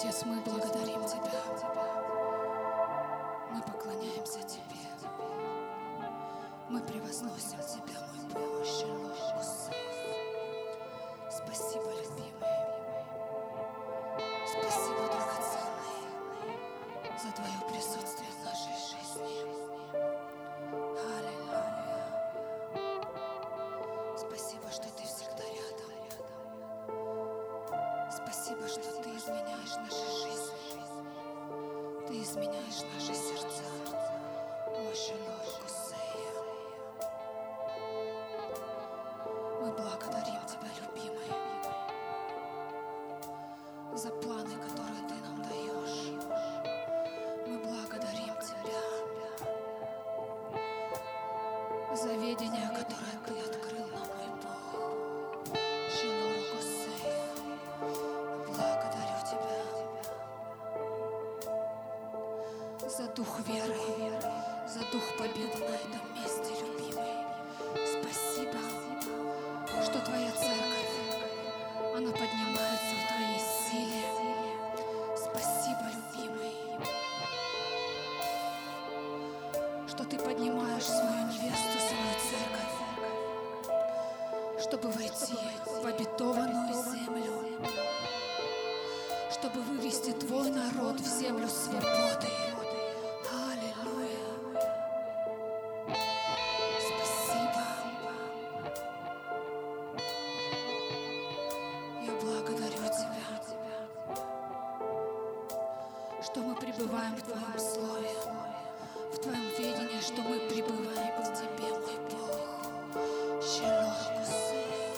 Отец, мы благодарим Тебя. Мы поклоняемся Тебе. Мы превозносим Тебя, изменяешь наши сердца. Шалом, Кусея. Мы благодарим пребываем в Твоем Слове, в Твоем видении, что мы пребываем в Тебе, мой Бог. Шалом, Кусея.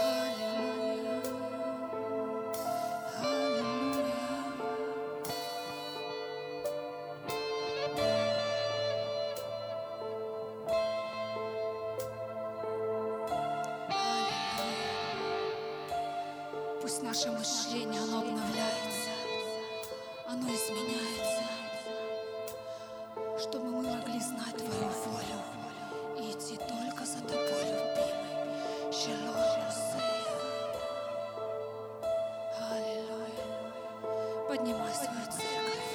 Аллилуйя. Аллилуйя. Аллилуйя. Пусть наше мышление, оно обновляется, Поднимай свою церковь.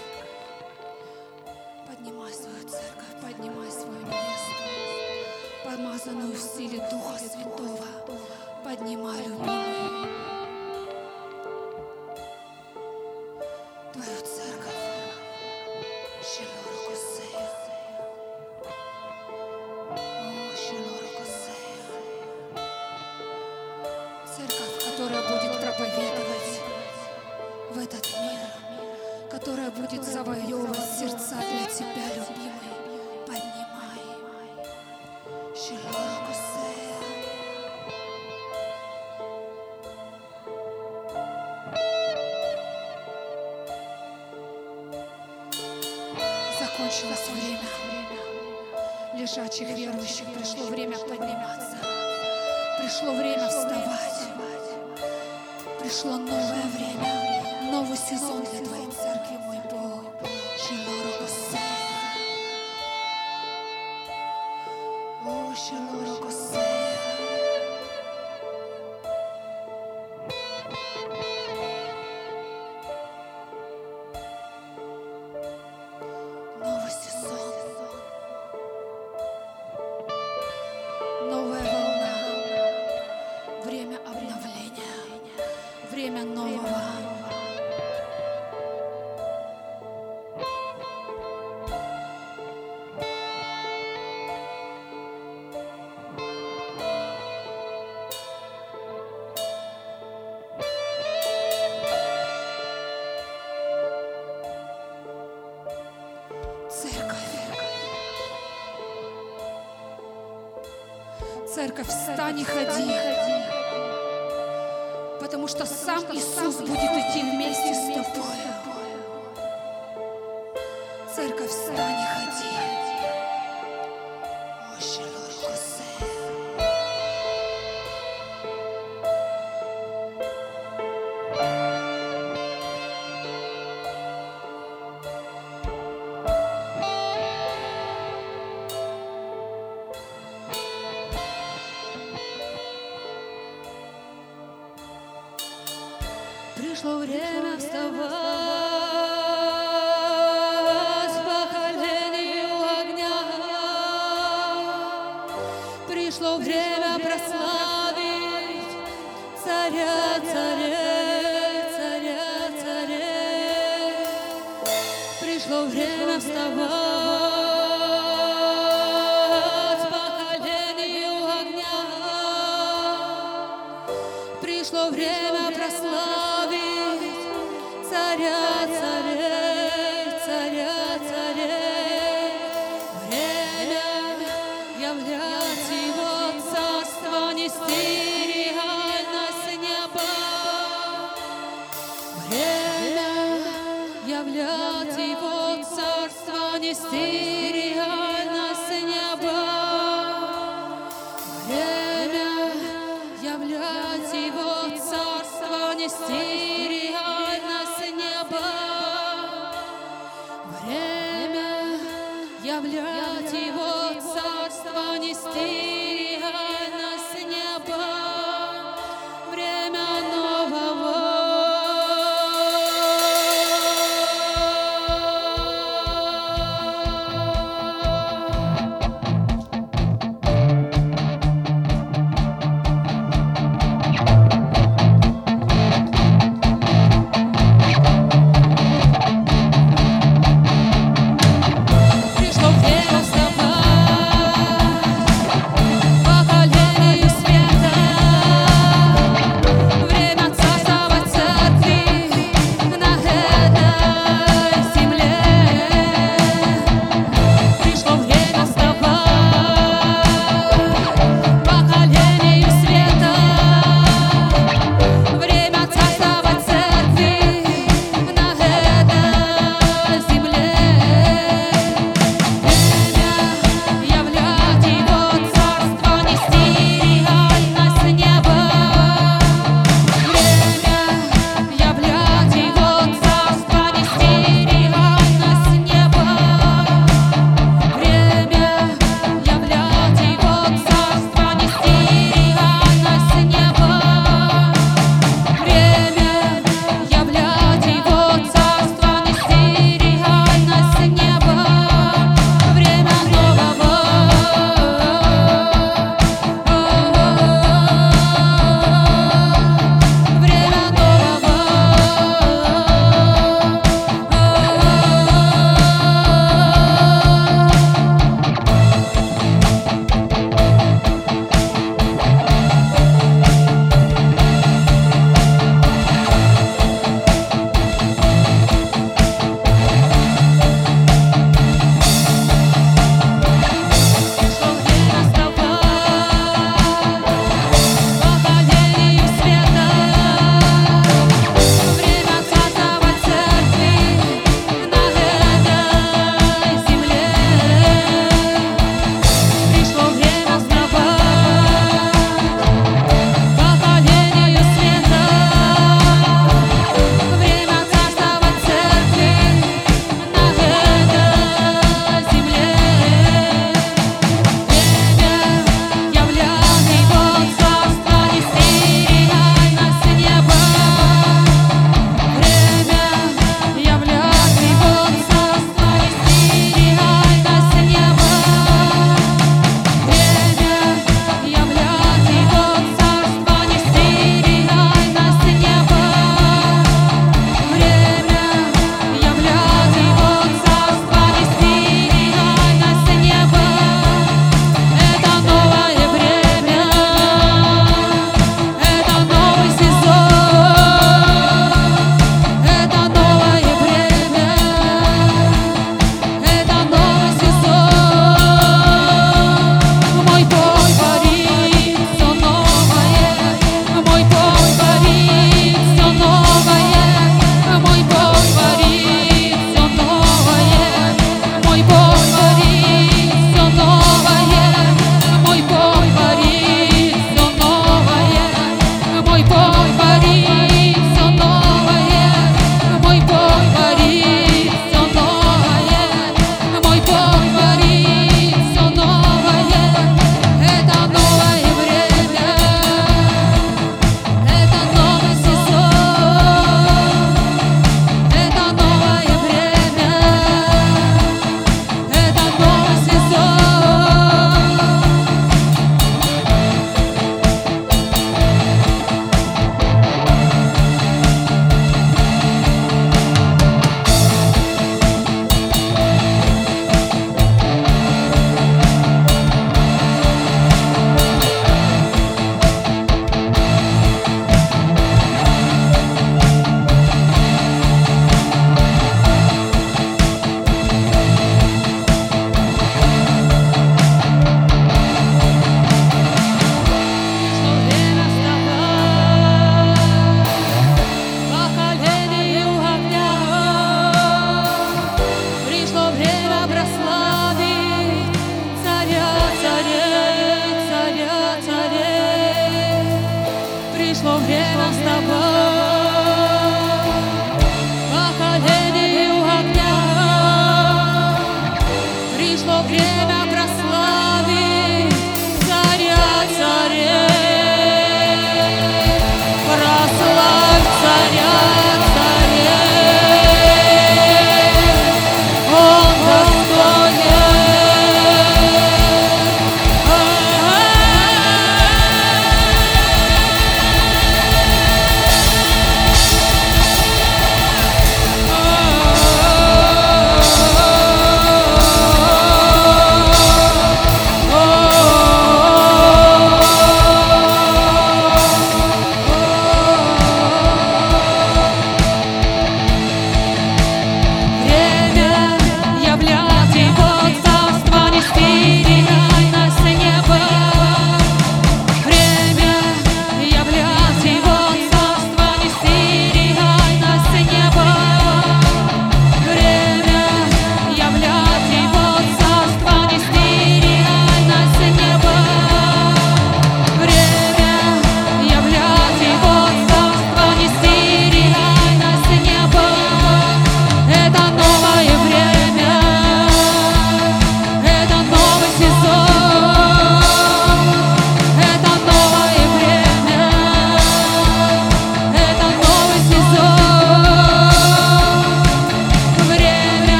Поднимай свою церковь, поднимай свою невесту, помазанную в силе Духа Святого. Поднимай, любимый, Закончилось время лежачих верующих. Пришло время подниматься. Пришло время вставать. Пришло новое время, новый сезон для Твоей церкви, Церковь, встань и ходи. Потому что сам Иисус будет идти вместе с тобой. Время прославить царя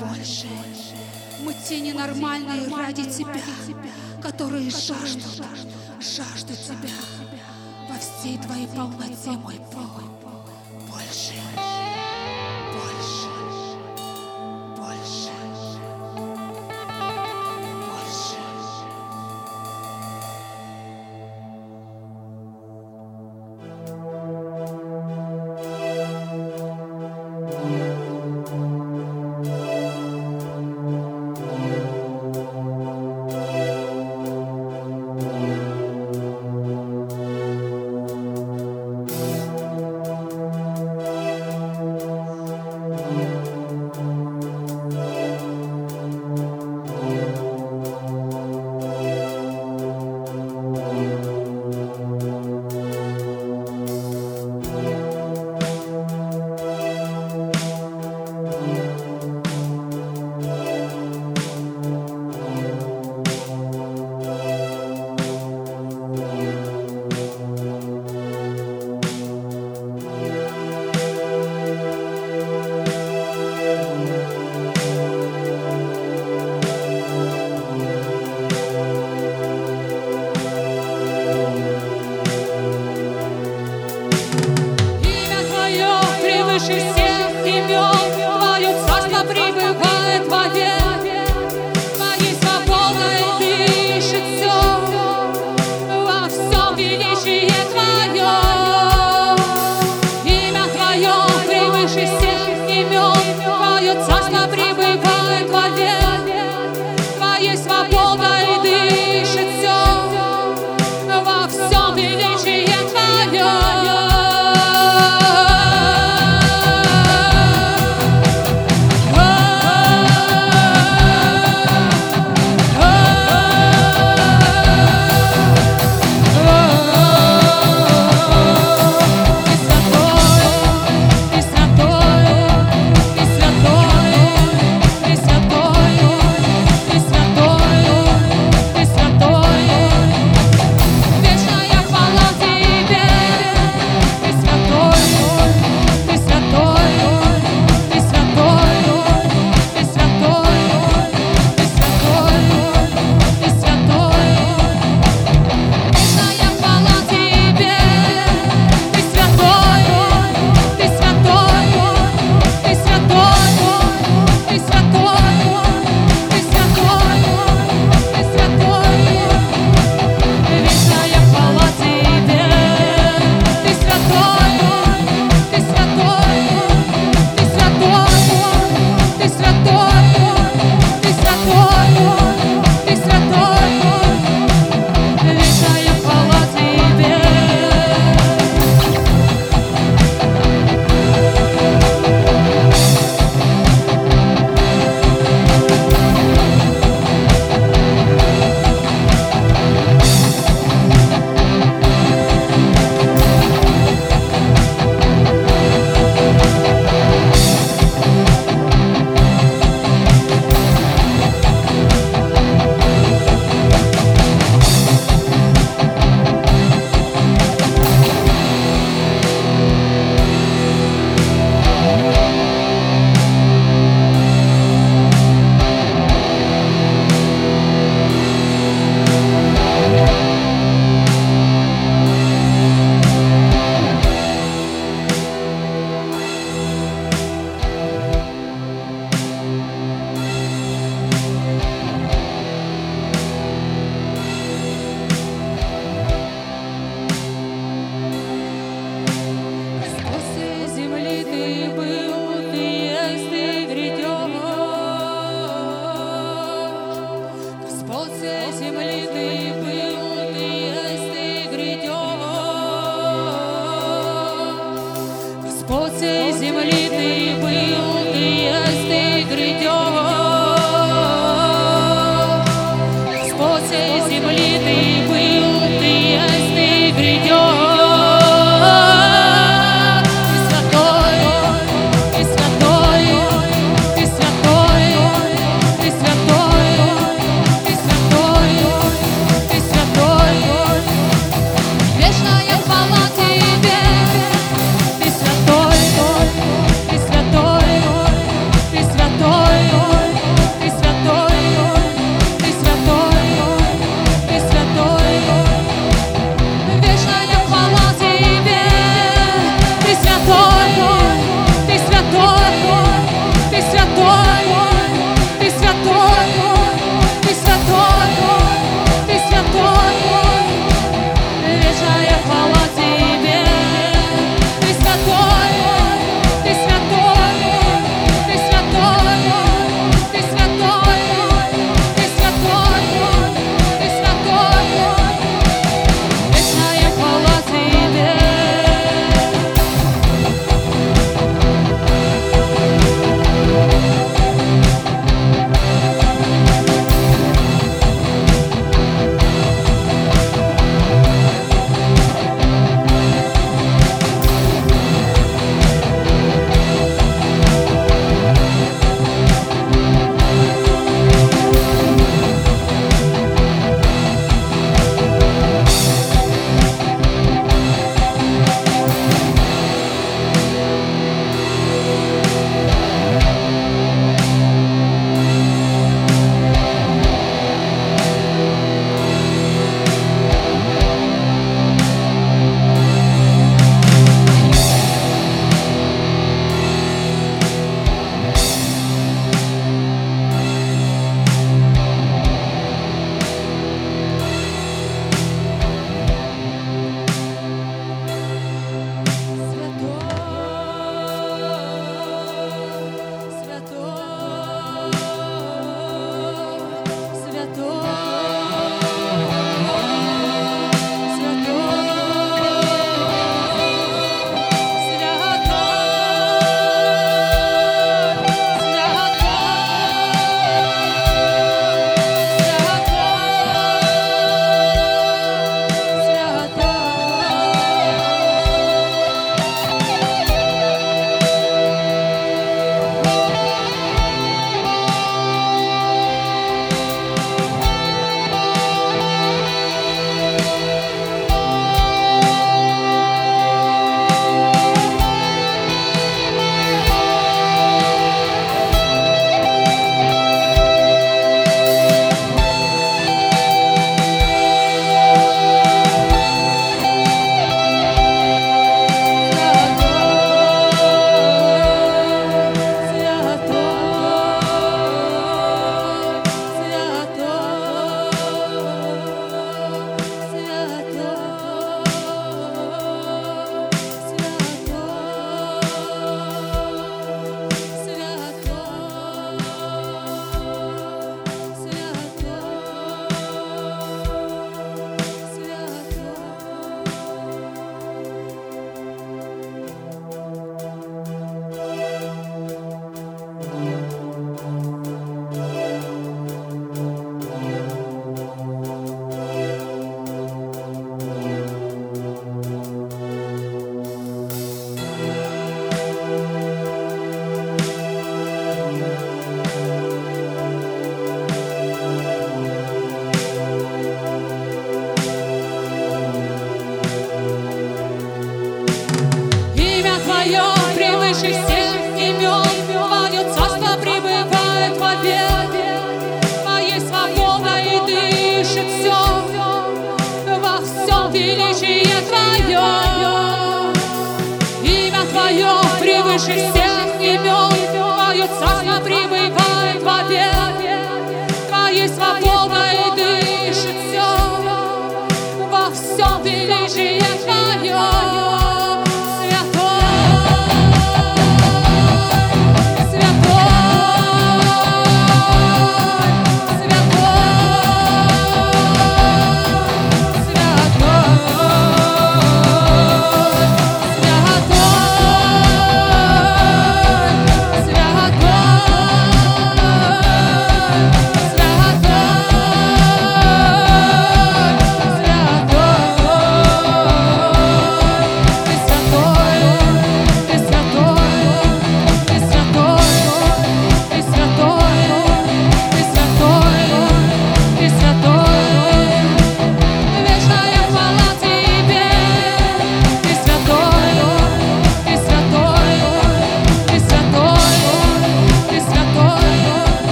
больше. Мы те ненормальные ради тебя, которые жаждут, жаждут тебя во всей твоей полноте, мой Бог.